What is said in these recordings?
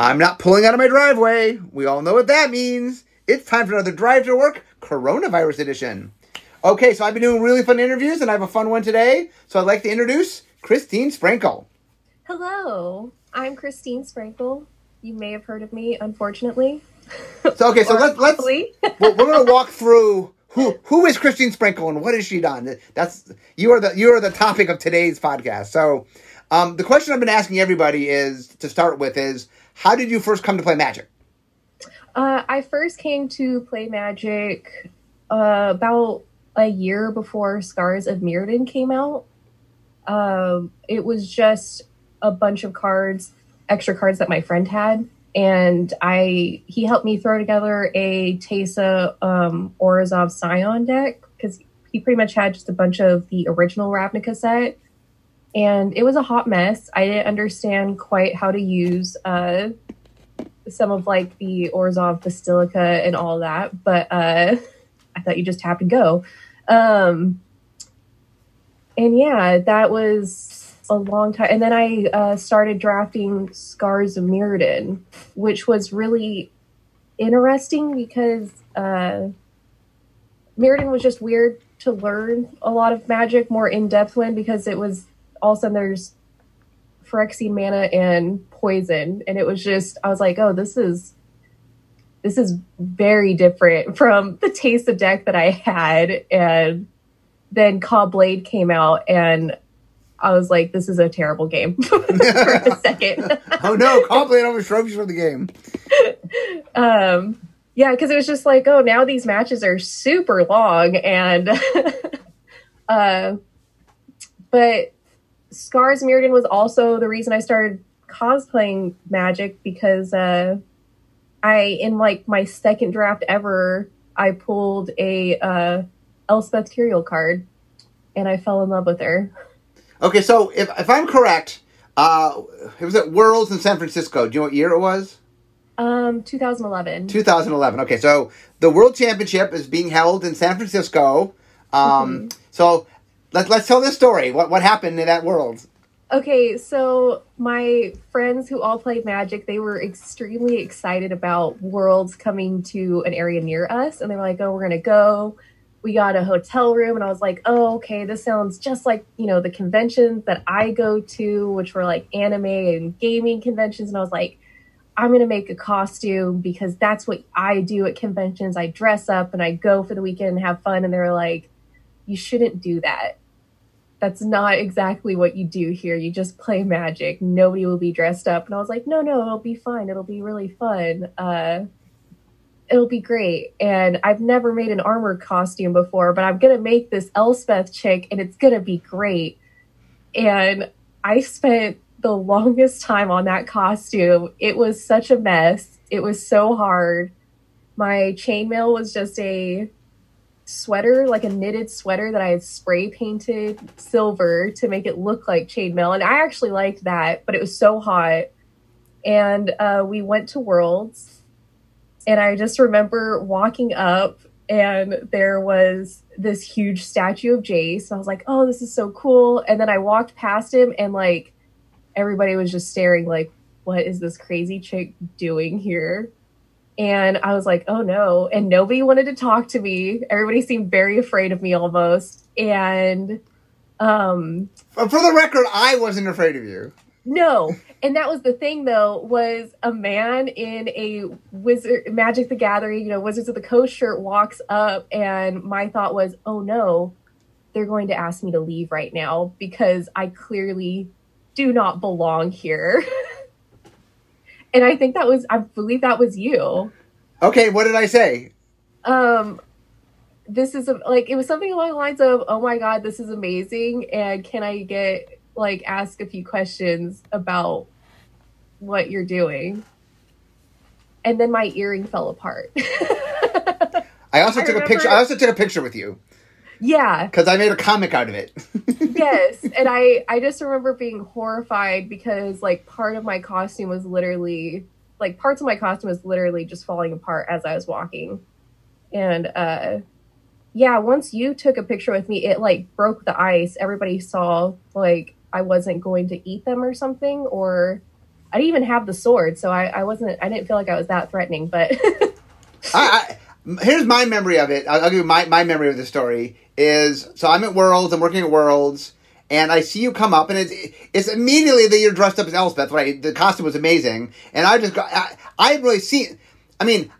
I'm not pulling out of my driveway. We all know what that means. It's time for another Drive to Work Coronavirus Edition. Okay, so I've been doing really fun interviews and I have a fun one today. So I'd like to introduce Christine Sprankle. Hello, I'm Christine Sprankle. You may have heard of me, unfortunately. So okay, so Or let's let's we're, we're gonna walk through who who is Christine Sprankle and what has she done. That's you are the you are the topic of today's podcast. So, um, the question I've been asking everybody is to start with is how did you first come to play Magic? Uh, I first came to play Magic uh, about a year before Scars of Mirrodin came out. Um, it was just a bunch of cards, extra cards that my friend had, and I he helped me throw together a Teysa um, Orzhov Scion deck because he pretty much had just a bunch of the original Ravnica set, and it was a hot mess. I didn't understand quite how to use uh, some of like the Orzhov Basilica and all that, but uh, I thought you just have to go. Um, and yeah, that was a long time. And then I uh, started drafting Scars of Mirrodin, which was really interesting because uh, Mirrodin was just weird to learn a lot of magic more in depth when because it was all of a sudden there's Phyrexian mana and poison, and it was just I was like, oh, this is this is very different from the Teysa deck that I had, and then Caw Blade came out, and I was like, this is a terrible game for a second. Oh no, Complete almost trophies from the game. um, yeah, because it was just like, oh, now these matches are super long, and uh, but Scars Mirrodin was also the reason I started cosplaying Magic because uh, I in like my second draft ever, I pulled a uh, Elspeth Tirel card, and I fell in love with her. Okay, so if if I'm correct, uh, it was at Worlds in San Francisco. Do you know what year it was? Um, 2011. 2011. Okay, so the World Championship is being held in San Francisco. Um, So let's let's tell this story. What what happened in that World? Okay, so my friends who all played Magic, they were extremely excited about Worlds coming to an area near us, and they were like, "Oh, we're gonna go." We got a hotel room, and I was like, "Oh, okay, this sounds just like you know the conventions that I go to, which were like anime and gaming conventions." And I was like, "I'm gonna make a costume because that's what I do at conventions. I dress up and I go for the weekend and have fun." And they were like, "You shouldn't do that." That's not exactly what you do here. You just play magic. Nobody will be dressed up. And I was like, no, no, it'll be fine. It'll be really fun. Uh, it'll be great. And I've never made an armor costume before, but I'm going to make this Elspeth chick and it's going to be great. And I spent the longest time on that costume. It was such a mess. It was so hard. My chainmail was just a sweater, like a knitted sweater that I had spray painted silver to make it look like chainmail. And I actually liked that, but it was so hot. And uh, we went to Worlds, and I just remember walking up, and there was this huge statue of Jace. And I was like, oh, this is so cool. And then I walked past him, and like everybody was just staring, like, what is this crazy chick doing here? And I was like, oh no. And nobody wanted to talk to me. Everybody seemed very afraid of me almost. And um For for the record, I wasn't afraid of you. no. And that was the thing though, was a man in a wizard Magic the Gathering, you know, Wizards of the Coast shirt walks up and my thought was, oh no, they're going to ask me to leave right now because I clearly do not belong here. and I think that was I believe that was you. Okay, what did I say? um this is a, like it was something along the lines of oh my god this is amazing and can i get like ask a few questions about what you're doing and then my earring fell apart I also I took a picture. I also took a picture with you yeah because I made a comic out of it. yes and i i just remember being horrified because like part of my costume was literally like parts of my costume was literally just falling apart as i was walking and uh yeah once you took a picture with me it like broke the ice everybody saw like i wasn't going to eat them or something or I didn't even have the sword, so I, I wasn't. I didn't feel like I was that threatening. But I, I, here's my memory of it. I'll, I'll give you my, my memory of the story. Is so I'm at Worlds. I'm working at Worlds, and I see you come up, and it's it's immediately that you're dressed up as Elspeth. Right, the costume was amazing, and I just got. I, I had really seen. I mean,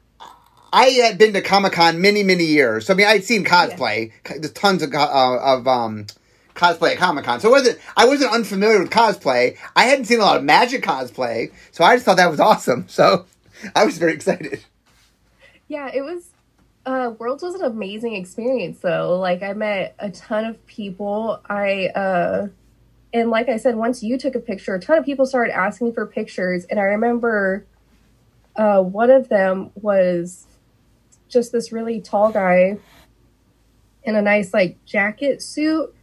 I had been to Comic Con many many years. So I mean, I'd seen cosplay. There's tons of uh, of um cosplay at Comic Con. So it wasn't I wasn't unfamiliar with cosplay. I hadn't seen a lot of magic cosplay, so I just thought that was awesome. So I was very excited. Yeah, it was uh Worlds was an amazing experience though. Like I met a ton of people. I uh and like I said, once you took a picture, a ton of people started asking for pictures. And I remember uh one of them was just this really tall guy in a nice like jacket suit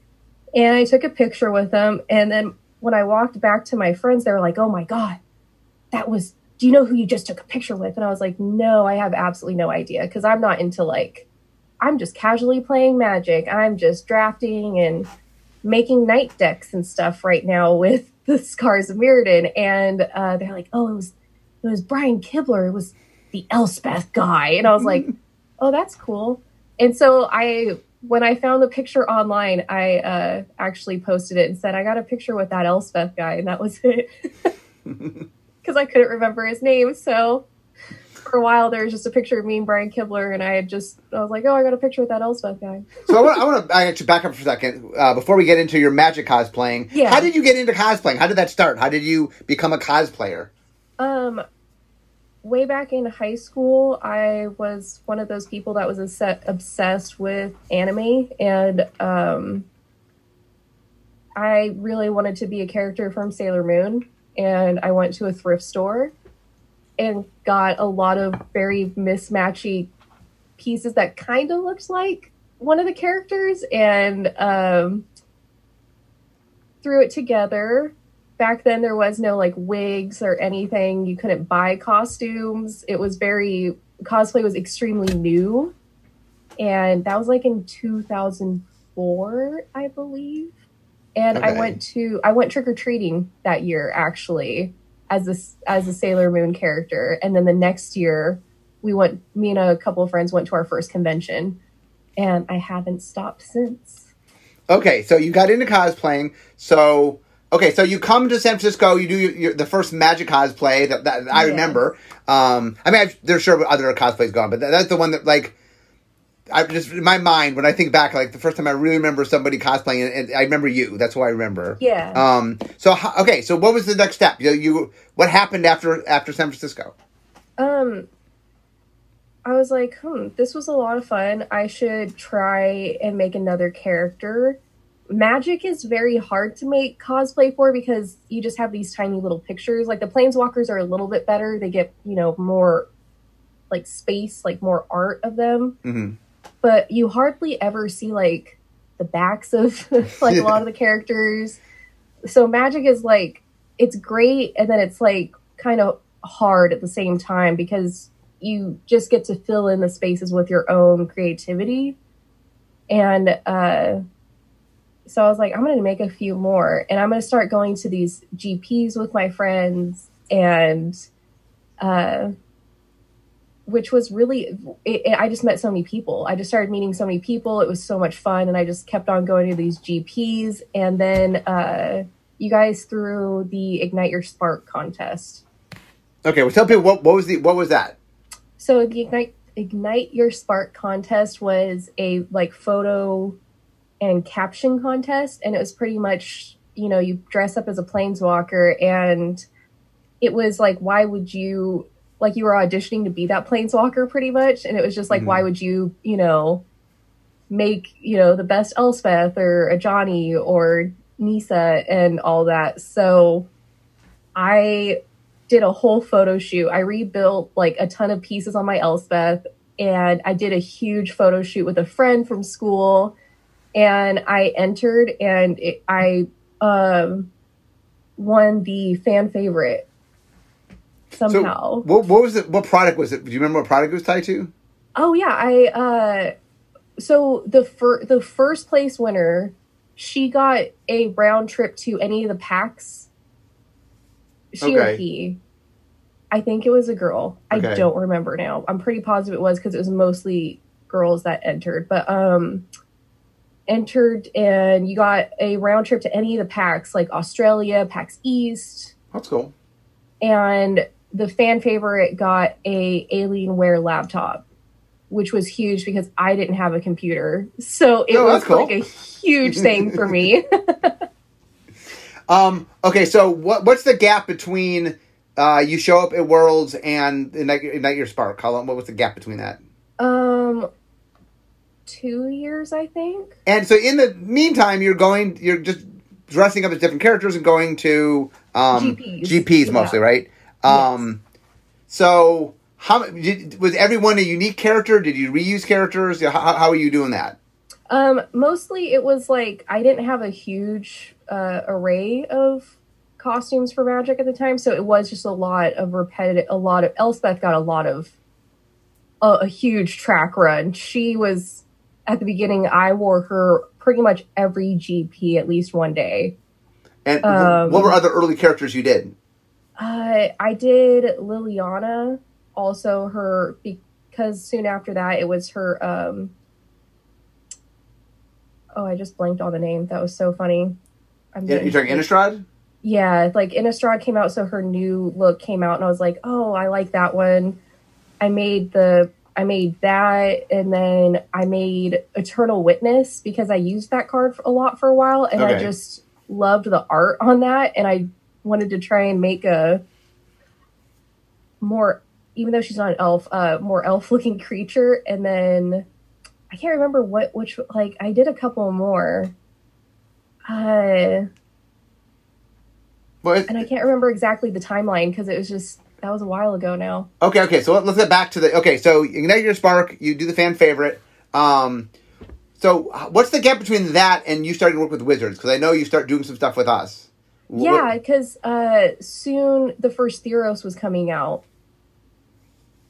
and I took a picture with him. And then when I walked back to my friends, they were like, oh my God, that was, do you know who you just took a picture with? And I was like, no, I have absolutely no idea because I'm not into like, I'm just casually playing magic. I'm just drafting and making night decks and stuff right now with the Scars of Mirrodin. And uh, they're like, oh, it was, it was Brian Kibler. It was the Elspeth guy. And I was like, oh, that's cool. And so I when I found the picture online, I uh, actually posted it and said, I got a picture with that Elspeth guy, and that was it. Because I couldn't remember his name. So for a while, there was just a picture of me and Brian Kibler, and I had just, I was like, oh, I got a picture with that Elspeth guy. so I want, I want to actually back up for a second uh, before we get into your magic cosplaying. Yeah. How did you get into cosplaying? How did that start? How did you become a cosplayer? Um, way back in high school, I was one of those people that was obsessed with anime, and um, I really wanted to be a character from Sailor Moon. And I went to a thrift store and got a lot of very mismatchy pieces that kind of looked like one of the characters, and um, threw it together back then there was no like wigs or anything. You couldn't buy costumes. It was very cosplay was extremely new. And that was like in 2004, I believe. And okay. I went to I went trick or treating that year actually as a as a Sailor Moon character. And then the next year we went me and a couple of friends went to our first convention and I haven't stopped since. Okay, so you got into cosplaying. So Okay, so you come to San Francisco, you do your, your, the first Magic cosplay that, that I yeah. remember. Um, I mean, I've, there's sure other cosplays going, but that, that's the one that like I just in my mind when I think back, like the first time I really remember somebody cosplaying, and, and I remember you. That's what I remember. Yeah. Um. So okay. So what was the next step? You, you what happened after after San Francisco? Um. I was like, hmm, this was a lot of fun. I should try and make another character magic is very hard to make cosplay for because you just have these tiny little pictures. Like the planeswalkers are a little bit better. They get, you know, more like space, like more art of them. Mm-hmm. But you hardly ever see like the backs of like a lot of the characters. So magic is like it's great and then it's like kind of hard at the same time because you just get to fill in the spaces with your own creativity. And uh so I was like, I'm going to make a few more and I'm going to start going to these GPs with my friends and, uh, which was really, it, it, I just met so many people. I just started meeting so many people. It was so much fun. And I just kept on going to these GPs. And then, uh, you guys threw the Ignite Your Spark contest. Okay. Well, tell people what, what was the, what was that? So the Ignite, Ignite Your Spark contest was a like photo and caption contest, and it was pretty much you know you dress up as a planeswalker, and it was like why would you like you were auditioning to be that planeswalker pretty much, and it was just like mm-hmm. why would you you know make you know the best Elspeth or Ajani or Nissa and all that. So I did a whole photo shoot. I rebuilt like a ton of pieces on my Elspeth and I did a huge photo shoot with a friend from school and I entered and it, I um, won the fan favorite somehow. So what, what was it? What product was it? Do you remember what product it was tied to? Oh yeah, I uh, so the fir- the first place winner, she got a round trip to any of the PAX. She or he. I think it was a girl. Okay. I don't remember now. I'm pretty positive it was because it was mostly girls that entered. But um entered and you got a round trip to any of the PAX like Australia, PAX East, That's cool. and the fan favorite got a Alienware laptop, which was huge because I didn't have a computer. So it Oh, was cool. like a huge thing for me. Um, okay, so what what's the gap between uh, you show up at Worlds and Ignite, Ignite Your Spark? How long? What was the gap between that? um two years I think. And so in the meantime, you're going, you're just dressing up as different characters and going to um, GPs. GPs Yeah. mostly, right? Um, So how did, was everyone a unique character? Did you reuse characters? How, how are you doing that? Um, mostly it was like I didn't have a huge uh, array of costumes for magic at the time, so it was just a lot of repetitive. A lot of Elspeth got a lot of a, a huge track run. She was at the beginning. I wore her pretty much every GP at least one day. And Um, what were other early characters you did? Uh, I did Liliana, also her because soon after that it was her. Um, oh, I just blanked on the name. That was so funny. I'm Yeah, You're talking Innistrad? Yeah, like Innistrad came out, so her new look came out, and I was like, oh, I like that one. I made the I made that, and then I made Eternal Witness because I used that card for, a lot for a while, and I just loved the art on that, and I wanted to try and make a more, even though she's not an elf, uh, more elf looking creature, and then I can't remember what which like I did a couple more. Uh Well, and I can't remember exactly the timeline because it was just that was a while ago now. Okay, okay. So let- let's get back to the. Okay, so you ignite your spark. You do the fan favorite. Um, so what's the gap between that and you starting to work with wizards? Because I know you start doing some stuff with us. Yeah, because uh, soon the first Theros was coming out,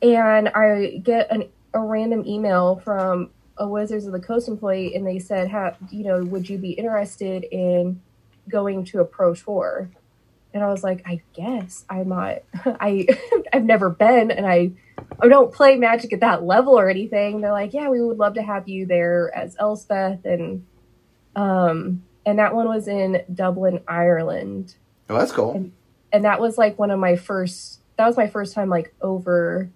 and I get an, a random email from a Wizards of the Coast employee, and they said, "How you know? Would you be interested in going to a pro tour?" And I was like, "I guess I'm not. I I've never been, and I I don't play Magic at that level or anything." They're like, "Yeah, we would love to have you there as Elspeth," and um, and that one was in Dublin, Ireland Oh, that's cool. and that was like one of my first that was my first time like over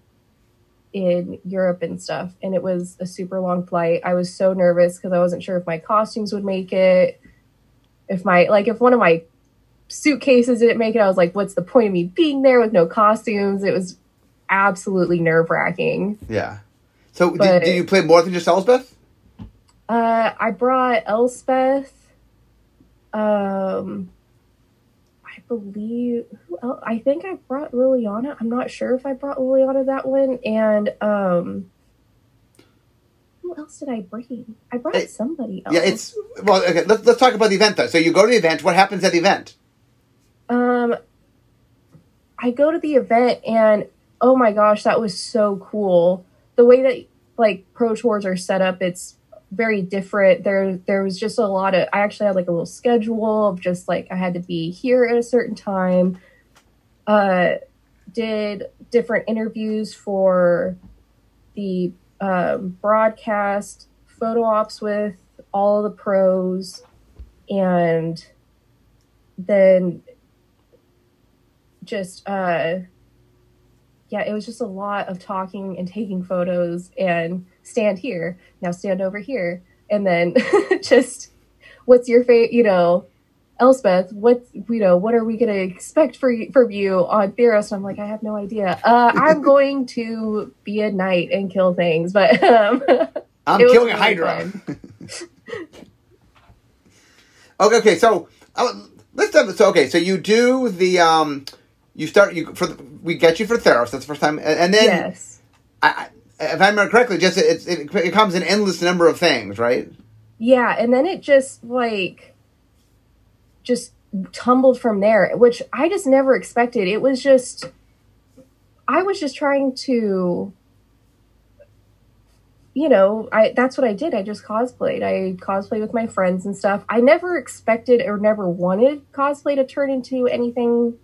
in Europe and stuff and it was a super long flight. I was so nervous because I wasn't sure if my costumes would make it. If my like if one of my suitcases didn't make it, I was like, what's the point of me being there with no costumes? It was absolutely nerve wracking. Yeah. So did, did you play more than just Elspeth? Uh, I brought Elspeth. Um, I believe who else? I think I brought Liliana. I'm not sure if I brought Liliana that one. And um, who else did I bring? I brought somebody else. Yeah, it's well. Okay, let's let's talk about the event though. So you go to the event. What happens at the event? Um, I go to the event and oh my gosh, that was so cool. The way that like pro tours are set up, it's very different. There, there was just a lot of. I actually had like a little schedule of just like I had to be here at a certain time. Uh, did different interviews for the um, broadcast, photo ops with all the pros, and then just uh yeah it was just a lot of talking and taking photos and stand here now stand over here and then just what's your fate you know elspeth what you know what are we going to expect for you from you on theros and i'm like i have no idea uh i'm going to be a knight and kill things but um I'm killing a hydra. okay, okay. So uh, let's have, so okay. So you do the um, you start you for the, we get you for Theros. That's the first time, and, and then yes I, I, if I remember correctly, just it, it it comes an endless number of things, right? Yeah, and then it just like just tumbled from there, which I just never expected. It was just I was just trying to you know, I that's what I did. I just cosplayed. I cosplayed with my friends and stuff. I never expected or never wanted cosplay to turn into anything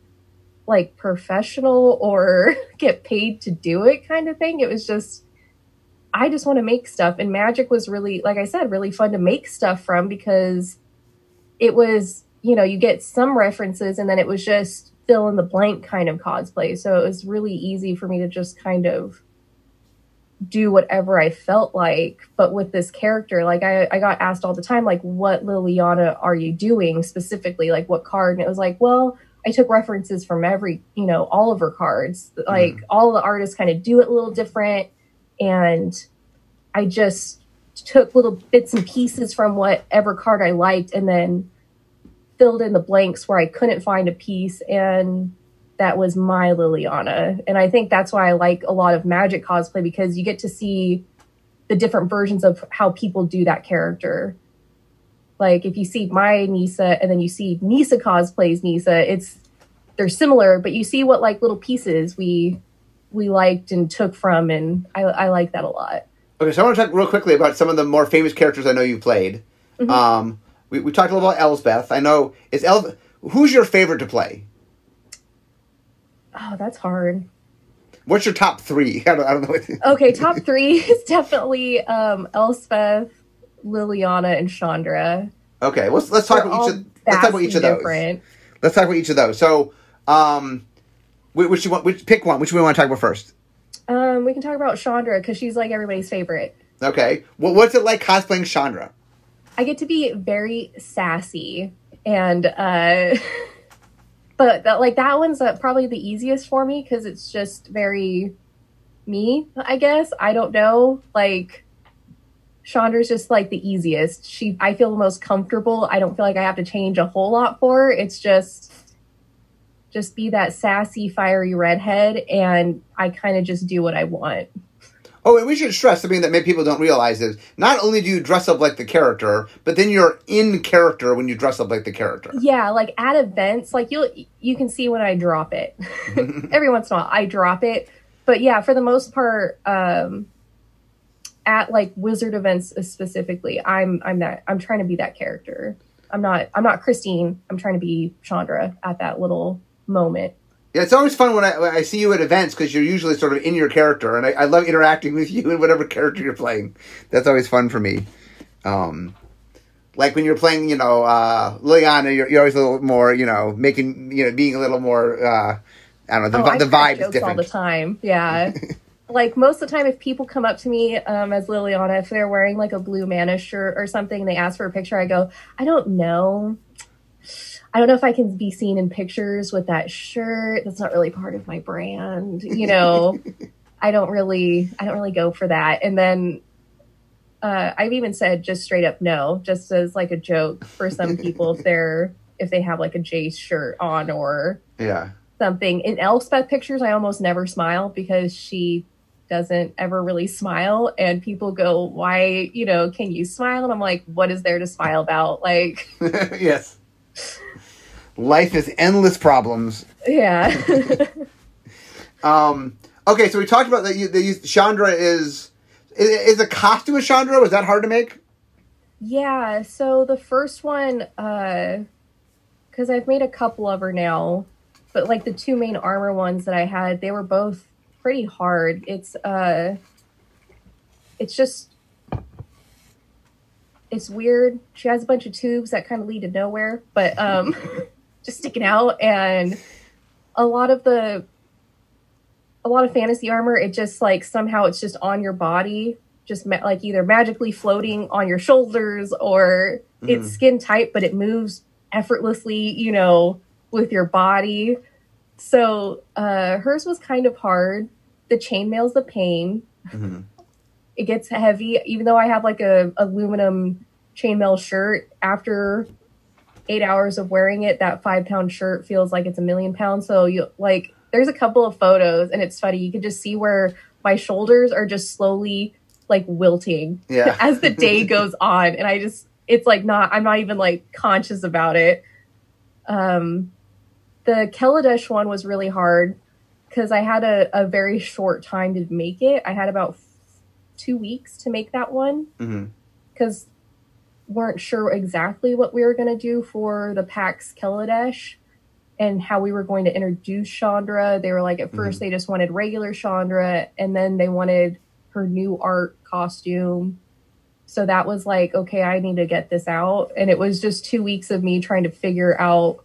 like professional or get paid to do it kind of thing. It was just I just want to make stuff and magic was really like I said really fun to make stuff from because it was, you know, you get some references and then it was just fill in the blank kind of cosplay. So it was really easy for me to just kind of do whatever I felt like. But with this character, like I, I got asked all the time, like, what Liliana are you doing specifically? Like, what card? And it was like, well, I took references from every, you know, all of her cards. Like, mm. all the artists kind of do it a little different. And I just took little bits and pieces from whatever card I liked and then filled in the blanks where I couldn't find a piece. And that was my Liliana. And I think that's why I like a lot of magic cosplay because you get to see the different versions of how people do that character. Like if you see my Nissa and then you see Nissa cosplays Nissa, it's they're similar, but you see what like little pieces we we liked and took from and I, I like that a lot. Okay, so I want to talk real quickly about some of the more famous characters I know you played. Mm-hmm. Um, we, we talked a little about Elspeth. I know is El who's your favorite to play? Oh, that's hard. What's your top three? I don't, I don't know. okay, top three is definitely um, Elspeth, Liliana, and Chandra. Okay, let's let's talk about each of let's talk about each of those. Let's talk about each of those. So, um, which you want? Which pick one? Which we want to talk about first? Um, we can talk about Chandra because she's like everybody's favorite. Okay, well, what's it like cosplaying Chandra? I get to be very sassy and uh but that like that one's uh, probably the easiest for me because it's just very me i guess i don't know like chandra's just like the easiest she i feel the most comfortable i don't feel like i have to change a whole lot for her it's just just be that sassy fiery redhead and i kind of just do what i want Oh, and we should stress something that maybe people don't realize is not only do you dress up like the character, but then you're in character when you dress up like the character. Yeah, like at events, like you'll you can see when I drop it. Every once in a while, I drop it, but yeah, for the most part, um, at like wizard events specifically, I'm I'm that I'm trying to be that character. I'm not I'm not Christine. I'm trying to be Chandra at that little moment. Yeah, it's always fun when I, when I see you at events because you're usually sort of in your character, and I, I, love interacting with you and whatever character you're playing. That's always fun for me. Um, like when you're playing, you know, uh, Liliana, you're, you're always a little more, you know, making, you know, being a little more, uh, I don't know, the, oh, the vibe is different. all the time. Yeah. like most of the time, if people come up to me um, as Liliana, if they're wearing like a blue mana shirt or something, they ask for a picture, I go, I don't know. I don't know if I can be seen in pictures with that shirt. That's not really part of my brand. You know, I don't really, I don't really go for that. And then uh, I've even said just straight up no, just as like a joke for some people if they're if they have like a Jace shirt on or yeah something. In Elspeth pictures, I almost never smile because she doesn't ever really smile, and people go, "Why? You know, can you smile?" And I'm like, "What is there to smile about?" Like, yes life is endless problems. Yeah. um. Okay, so we talked about that. You, they use Chandra is, is is a costume of Chandra. Was that hard to make? Yeah. So the first one, uh, because I've made a couple of her now, but like the two main armor ones that I had, they were both pretty hard. It's uh, it's just it's weird. She has a bunch of tubes that kind of lead to nowhere, but um just sticking out and a lot of the a lot of fantasy armor it just like somehow it's just on your body just ma- like either magically floating on your shoulders or mm. it's skin tight but it moves effortlessly you know with your body so uh hers was kind of hard the chainmail's the pain mm-hmm. it gets heavy even though i have like a aluminum chainmail shirt after eight hours of wearing it, that five pound shirt feels like it's a million pounds. So you like, there's a couple of photos, and it's funny. You can just see where my shoulders are just slowly like wilting yeah. as the day goes on, and I just it's like not. I'm not even like conscious about it. Um, the Kaladesh one was really hard because I had a, a very short time to make it. I had about f- two weeks to make that one because mm-hmm weren't sure exactly what we were going to do for the PAX Kaladesh. and how we were going to introduce Chandra. They were like, at 1st Mhm. they just wanted regular Chandra, and then they wanted her new art costume. So that was like, okay, I need to get this out. And it was just two weeks of me trying to figure out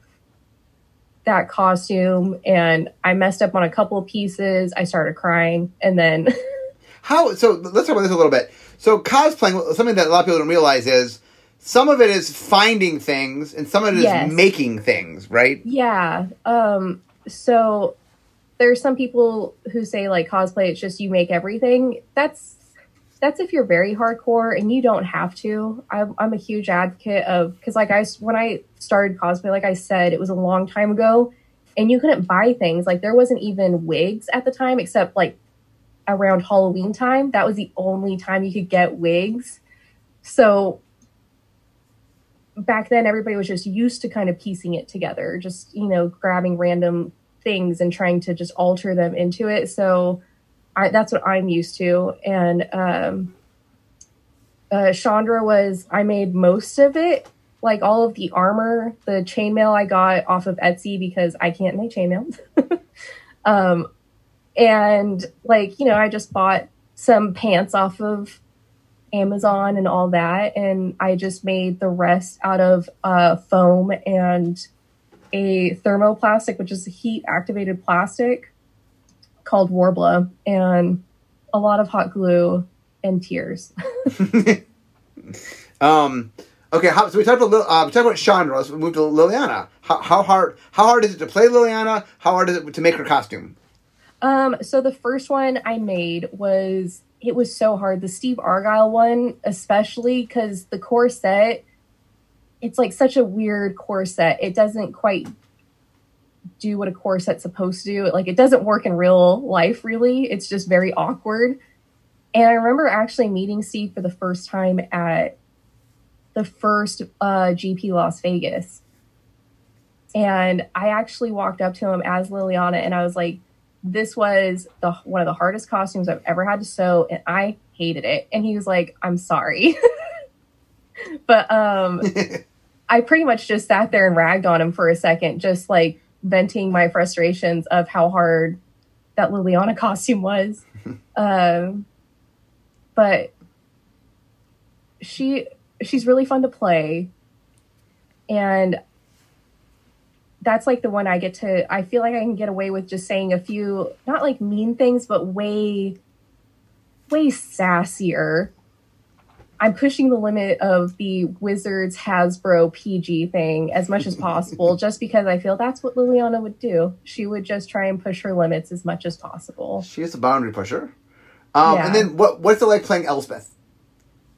that costume. And I messed up on a couple of pieces. I started crying. And then, How? So let's talk about this a little bit. So cosplaying, something that a lot of people don't realize is some of it is finding things, and some of it is Yes. making things. Right? yeah. Um, so there's some people who say like cosplay, it's just you make everything. That's, that's if you're very hardcore and you don't have to. I'm, I'm a huge advocate of because like I when I started cosplay, like I said, it was a long time ago, and you couldn't buy things. Like there wasn't even wigs at the time, except like around Halloween time. That was the only time you could get wigs. So back then, everybody was just used to kind of piecing it together, just you know, grabbing random things and trying to just alter them into it. So I, that's what I'm used to. And um, uh, Chandra was, I made most of it, like all of the armor, the chainmail I got off of Etsy because I can't make chainmail. um, and like, you know, I just bought some pants off of Amazon and all that. And I just made the rest out of uh, foam and a thermoplastic, which is a heat activated plastic called Worbla, and a lot of hot glue and tears. Um, okay, how, so we talked about Lil- uh, we talked about Chandra. Let's move to Liliana. How, how hard? How hard is it to play Liliana? How hard is it to make her costume? Um, so the first one I made was it was so hard. The Steve Argyle one, especially because the corset, it's like such a weird corset. It doesn't quite do what a corset's supposed to do. Like it doesn't work in real life really. It's just very awkward. And I remember actually meeting Steve for the first time at the first uh, GP Las Vegas. And I actually walked up to him as Liliana and I was like, this was the one of the hardest costumes I've ever had to sew, and I hated it. And he was like, "I'm sorry," but um, I pretty much just sat there and ragged on him for a second, just like venting my frustrations of how hard that Liliana costume was. um, but she she's really fun to play, and that's like the one I get to I feel like I can get away with just saying a few not like mean things but way way sassier. I'm pushing the limit of the Wizards Hasbro PG thing as much as possible just because I feel that's what Liliana would do. She would just try and push her limits as much as possible. She is a boundary pusher. Um, Yeah. And then what? What's it like playing Elspeth?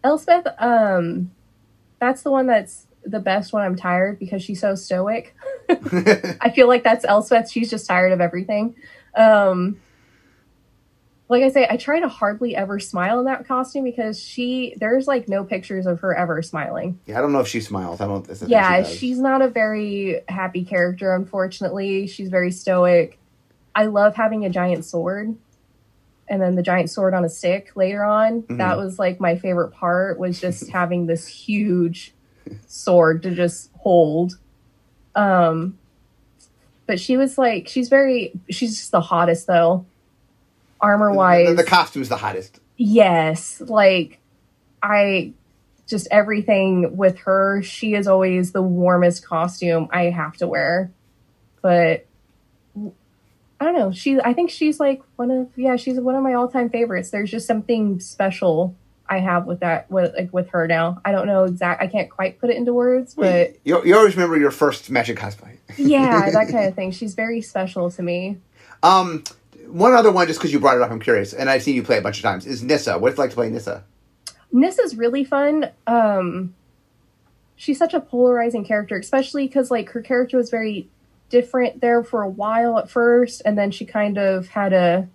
Elspeth, um that's the one that's the best when I'm tired because she's so stoic. I feel like that's Elspeth. She's just tired of everything. Um, like I say, I try to hardly ever smile in that costume because she there's like no pictures of her ever smiling. yeah, I don't know if she smiles. I don't. Yeah, she she's not a very happy character. Unfortunately, she's very stoic. I love having a giant sword, and then the giant sword on a stick later on. Mhm. That was like my favorite part was just having this huge sword to just hold. Um, but she was like, she's very, she's just the hottest though, armor The- wise. The, the costume's the hottest. Yes, like I just everything with her, she is always the warmest costume I have to wear. But I don't know, she I think she's like one of yeah, she's one of my all-time favorites. There's just something special I have with that with like with her now. I don't know exact I can't quite put it into words, but you, you always remember your first magic cosplay. yeah, that kind of thing. She's very special to me. Um, one other one, just because you brought it up, I'm curious, and I've seen you play a bunch of times. Is Nissa? What's it like to play Nissa? Nissa's really fun. Um, she's such a polarizing character, especially because like her character was very different there for a while at first, and then she kind of had a,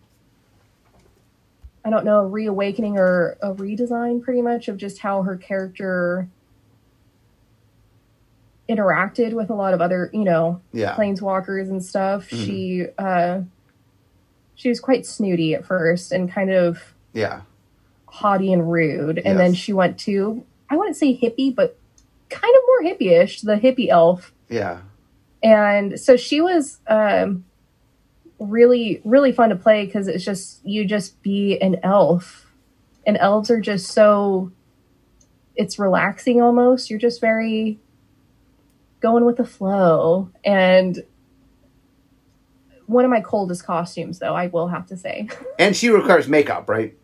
I don't know, a reawakening or a redesign, pretty much of just how her character interacted with a lot of other, you know, Yeah. planeswalkers and stuff. Mhm. She uh, she was quite snooty at first and kind of Yeah. haughty and rude. And then she went to, I wouldn't say hippie, but kind of more hippie-ish, the hippie elf. Yeah. and so she was um, really really fun to play because it's just you just be an elf, and elves are just so it's relaxing almost. You're just very going with the flow and one of my coldest costumes though i will have to say And she requires makeup, right?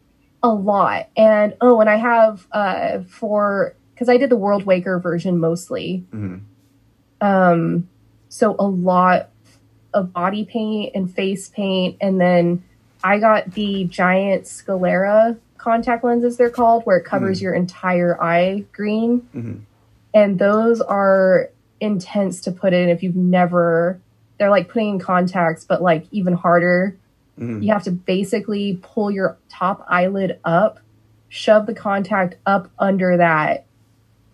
a lot and oh and i have uh for because i did the Worldwaker version mostly Mhm. um so a lot of body paint and face paint and then i got the giant sclera contact lenses they're called where it covers your entire eye green Mhm. and those are intense to put in if you've never they're like putting in contacts but like even harder Mhm. you have to basically pull your top eyelid up shove the contact up under that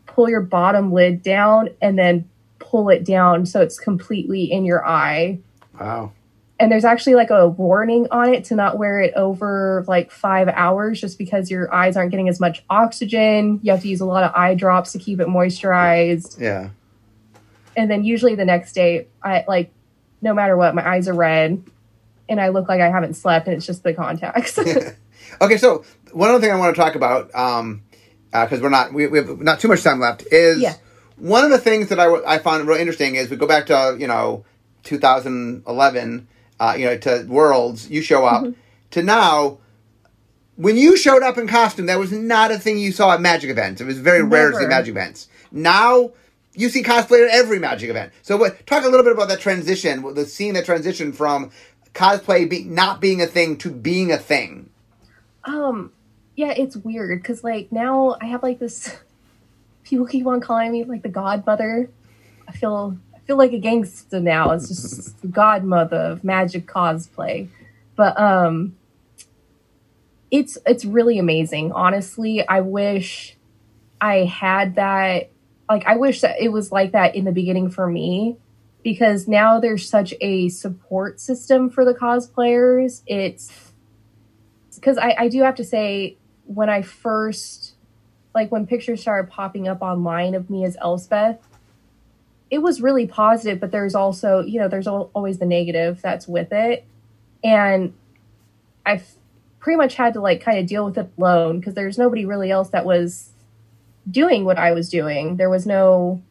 pull your bottom lid down and then pull it down so it's completely in your eye Wow. and there's actually like a warning on it to not wear it over like five hours just because your eyes aren't getting as much oxygen you have to use a lot of eye drops to keep it moisturized Yeah. and then usually the next day i like no matter what my eyes are red and i look like i haven't slept and it's just the contacts Okay, so one other thing I want to talk about, um, because we're not we, we have not too much time left, is Yeah. one of the things that I, I found real interesting is we go back to you know 2011, uh, you know to Worlds, you show up to now. When you showed up in costume, that was not a thing you saw at Magic events. It was very rare to see Magic events. Now you see cosplay at every Magic event. So, what, talk a little bit about that transition, the seeing that transition from cosplay be, not being a thing to being a thing. um yeah it's weird because like now i have like this people keep on calling me like the godmother i feel feel like a gangster now. It's just the godmother of magic cosplay. But um it's it's really amazing. Honestly i wish i had that like i wish that it was like that in the beginning for me because now there's such a support system for the cosplayers. It's because I, I do have to say when i first like when pictures started popping up online of me as elspeth it was really positive but there's also you know there's always the negative that's with it. And i pretty much had to like kind of deal with it alone because there's nobody really else that was doing what i was doing. There was no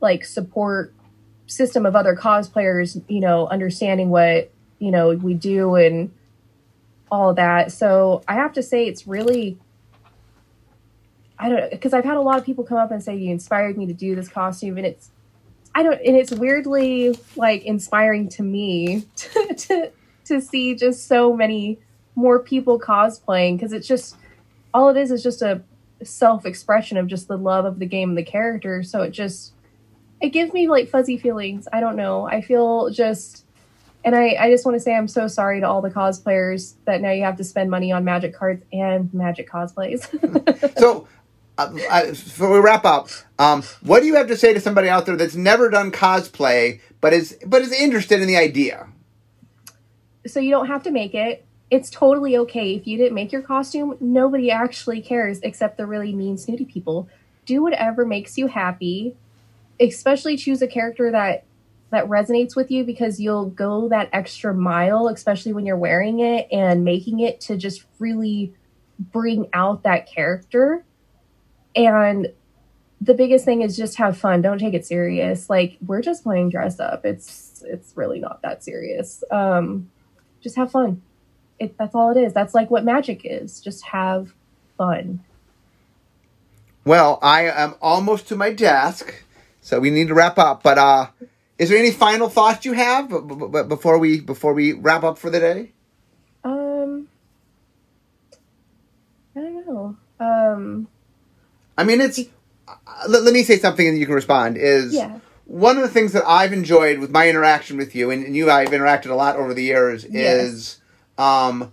like support system of other cosplayers you know understanding what you know we do and all that. So i have to say it's really i don't know, because i've had a lot of people come up and say you inspired me to do this costume and it's i don't and it's weirdly like inspiring to me to to, to see just so many more people cosplaying because it's just all it is is just a self-expression of just the love of the game and the character. So it just it gives me like fuzzy feelings. I don't know. I feel just and I, I just want to say I'm so sorry to all the cosplayers that now you have to spend money on magic cards and magic cosplays. So, uh, uh, before we wrap up, um, what do you have to say to somebody out there that's never done cosplay but is but is interested in the idea? so you don't have to make it. It's totally okay if you didn't make your costume. Nobody actually cares except the really mean, snooty people. Do whatever makes you happy. Especially choose a character that that resonates with you because you'll go that extra mile, especially when you're wearing it and making it to just really bring out that character. And the biggest thing is just have fun. Don't take it serious. Like we're just playing dress up. It's it's really not that serious. Um just have fun. It, that's all it is. That's like what magic is. Just have fun. Well, I am almost to my desk, so we need to wrap up. But uh, is there any final thoughts you have b- b- before we before we wrap up for the day? Um, I don't know. Um, I mean, it's. Uh, let, let me say something, and you can respond. Is yeah. one of the things that I've enjoyed with my interaction with you, and, and you, I've interacted a lot over the years, Yes. is um,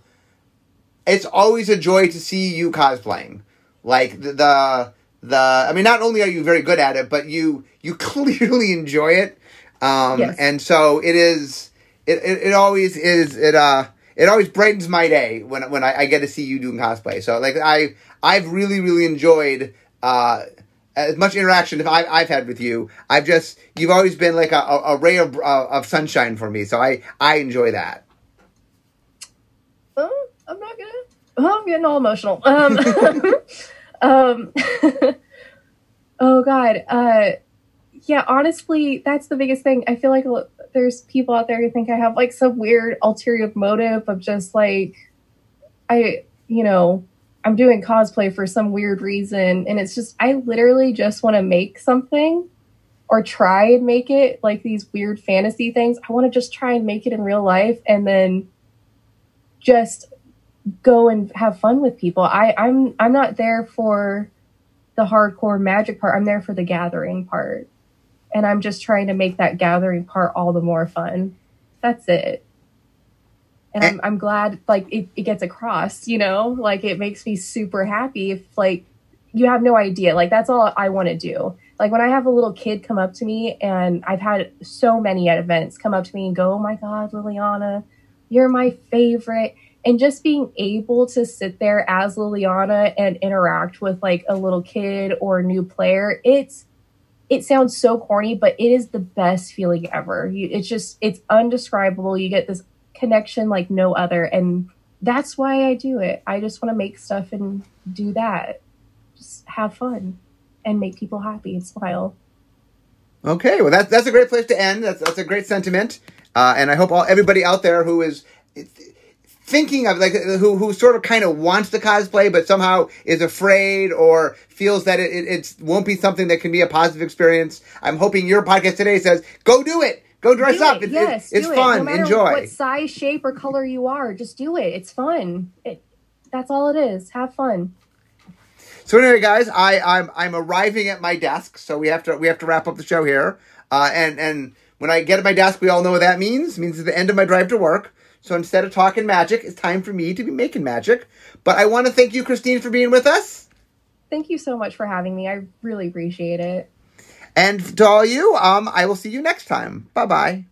it's always a joy to see you cosplaying. Like the, the the, I mean, not only are you very good at it, but you you clearly enjoy it, um, Yes. and so it is. It, it, it always is. It uh. It always brightens my day when when I, I get to see you doing cosplay. So like I I've really really enjoyed uh, as much interaction as I've, I've had with you. I've just you've always been like a, a, ray of uh, of sunshine for me. So I I enjoy that. Um, I'm not gonna. Oh, I'm getting all emotional. Um, um, oh God. Uh, yeah. Honestly, that's the biggest thing. I feel like there's people out there who think I have like some weird ulterior motive of just like, I, you know, I'm doing cosplay for some weird reason. And it's just, I literally just want to make something or try and make it like these weird fantasy things. I want to just try and make it in real life and then just go and have fun with people. I, I'm I'm not there for the hardcore magic part. I'm there for the gathering part. And I'm just trying to make that gathering part all the more fun. That's it and eh. I'm, I'm glad like it, it gets across you know? Like it makes me super happy if like you have no idea. Like that's all i want to do. Like when i have a little kid come up to me and i've had so many at events come up to me and go oh my god liliana you're my favorite. And just being able to sit there as liliana and interact with like a little kid or a new player it's it sounds so corny but it is the best feeling ever. You, it's just it's undescribable. You get this connection like no other. And that's why I do it. I just want to make stuff and do that. Just have fun and make people happy and smile. Okay, well that's that's a great place to end. That's that's a great sentiment, uh, and I hope all everybody out there who is thinking of like who who sort of kind of wants to cosplay but somehow is afraid or feels that it, it, it won't be something that can be a positive experience. I'm hoping your podcast today says go do it. Go dress do up. It. yes, it's fun. No matter Enjoy. What size, shape, or color you are, just do it. It's fun. It, that's all it is. Have fun. So anyway, guys, I I'm I'm arriving at my desk, so we have to we have to wrap up the show here. Uh, and and when I get at my desk, we all know what that means. It means it's the end of my drive to work. So instead of talking magic, it's time for me to be making magic. But I want to thank you, Christine, for being with us. Thank you so much for having me. I really appreciate it. And to all you, um, I will see you next time. Bye bye.